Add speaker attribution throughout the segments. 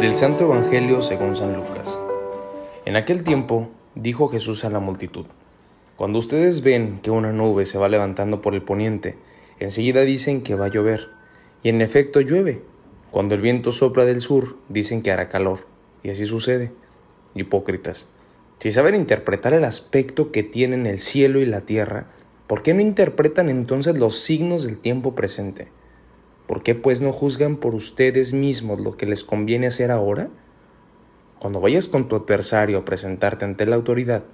Speaker 1: Del Santo Evangelio según San Lucas. En aquel tiempo dijo Jesús a la multitud, Cuando ustedes ven que una nube se va levantando por el poniente, enseguida dicen que va a llover, y en efecto llueve. Cuando el viento sopla del sur, dicen que hará calor, y así sucede. Hipócritas, si saben interpretar el aspecto que tienen el cielo y la tierra, ¿por qué no interpretan entonces los signos del tiempo presente? ¿Por qué pues no juzgan por ustedes mismos lo que les conviene hacer ahora? Cuando vayas con tu adversario a presentarte ante la autoridad,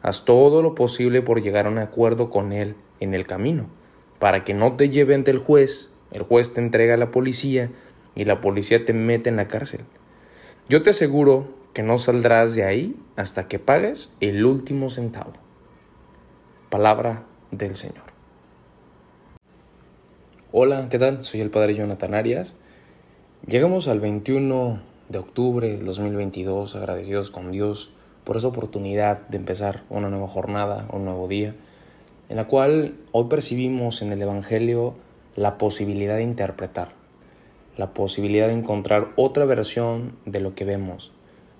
Speaker 1: haz todo lo posible por llegar a un acuerdo con él en el camino, para que no te lleve ante el juez, el juez te entrega a la policía y la policía te mete en la cárcel. Yo te aseguro que no saldrás de ahí hasta que pagues el último centavo. Palabra del Señor. Hola, ¿qué tal? Soy el Padre Jonathan Arias. Llegamos al 21 de octubre del 2022, agradecidos con Dios por esa oportunidad de empezar una nueva jornada, un nuevo día, en la cual hoy percibimos en el Evangelio la posibilidad de interpretar, la posibilidad de encontrar otra versión de lo que vemos,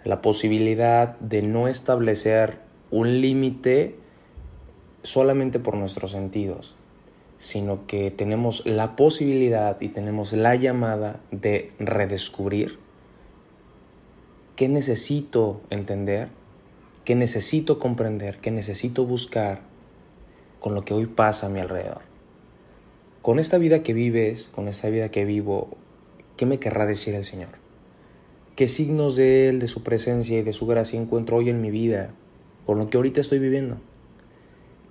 Speaker 1: la posibilidad de no establecer un límite solamente por nuestros sentidos, sino que tenemos la posibilidad y tenemos la llamada de redescubrir qué necesito entender, qué necesito comprender, qué necesito buscar con lo que hoy pasa a mi alrededor. Con esta vida que vives, con esta vida que vivo, ¿qué me querrá decir el Señor? ¿Qué signos de Él, de su presencia y de su gracia encuentro hoy en mi vida, con lo que ahorita estoy viviendo?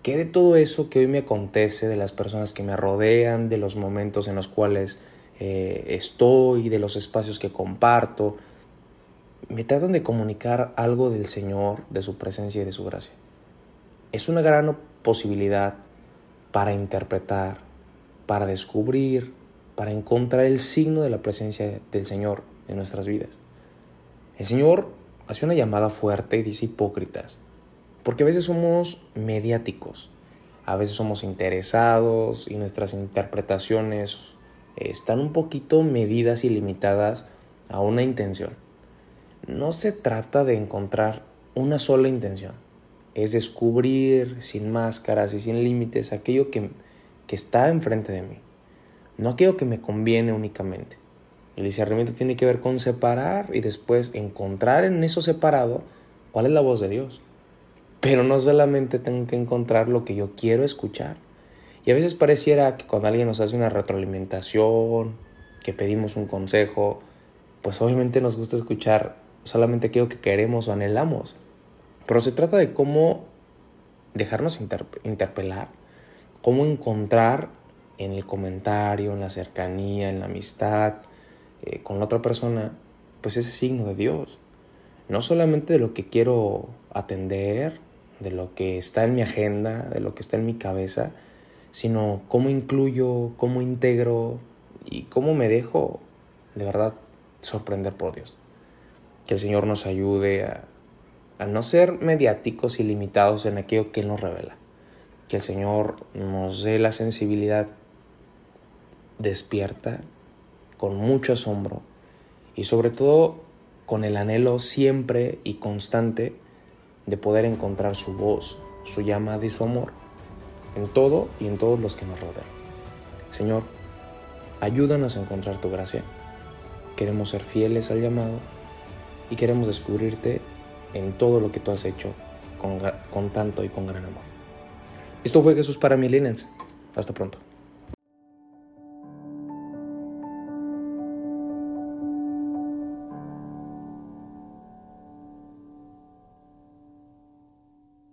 Speaker 1: ¿Qué de todo eso que hoy me acontece, de las personas que me rodean, de los momentos en los cuales eh, estoy, de los espacios que comparto, me tratan de comunicar algo del Señor, de su presencia y de su gracia? Es una gran posibilidad para interpretar, para descubrir, para encontrar el signo de la presencia del Señor en nuestras vidas. El Señor hace una llamada fuerte y dice hipócritas porque a veces somos mediáticos, a veces somos interesados y nuestras interpretaciones están un poquito medidas y limitadas a una intención. No se trata de encontrar una sola intención, es descubrir sin máscaras y sin límites aquello que, que está enfrente de mí, no aquello que me conviene únicamente. El discernimiento tiene que ver con separar y después encontrar en eso separado cuál es la voz de Dios. Pero no solamente tengo que encontrar lo que yo quiero escuchar. Y a veces pareciera que cuando alguien nos hace una retroalimentación, que pedimos un consejo, pues obviamente nos gusta escuchar solamente aquello que queremos o anhelamos. Pero se trata de cómo dejarnos interpelar, cómo encontrar en el comentario, en la cercanía, en la amistad eh, con la otra persona, pues ese signo de Dios. No solamente de lo que quiero atender, de lo que está en mi agenda, de lo que está en mi cabeza, sino cómo incluyo, cómo integro y cómo me dejo de verdad sorprender por Dios. Que el Señor nos ayude a, a no ser mediáticos y limitados en aquello que Él nos revela. Que el Señor nos dé la sensibilidad despierta, con mucho asombro y sobre todo con el anhelo siempre y constante de poder encontrar su voz, su llamada y su amor en todo y en todos los que nos rodean. Señor, ayúdanos a encontrar tu gracia. Queremos ser fieles al llamado y queremos descubrirte en todo lo que tú has hecho con, con tanto y con gran amor. Esto fue Jesús para Milenens. Hasta pronto.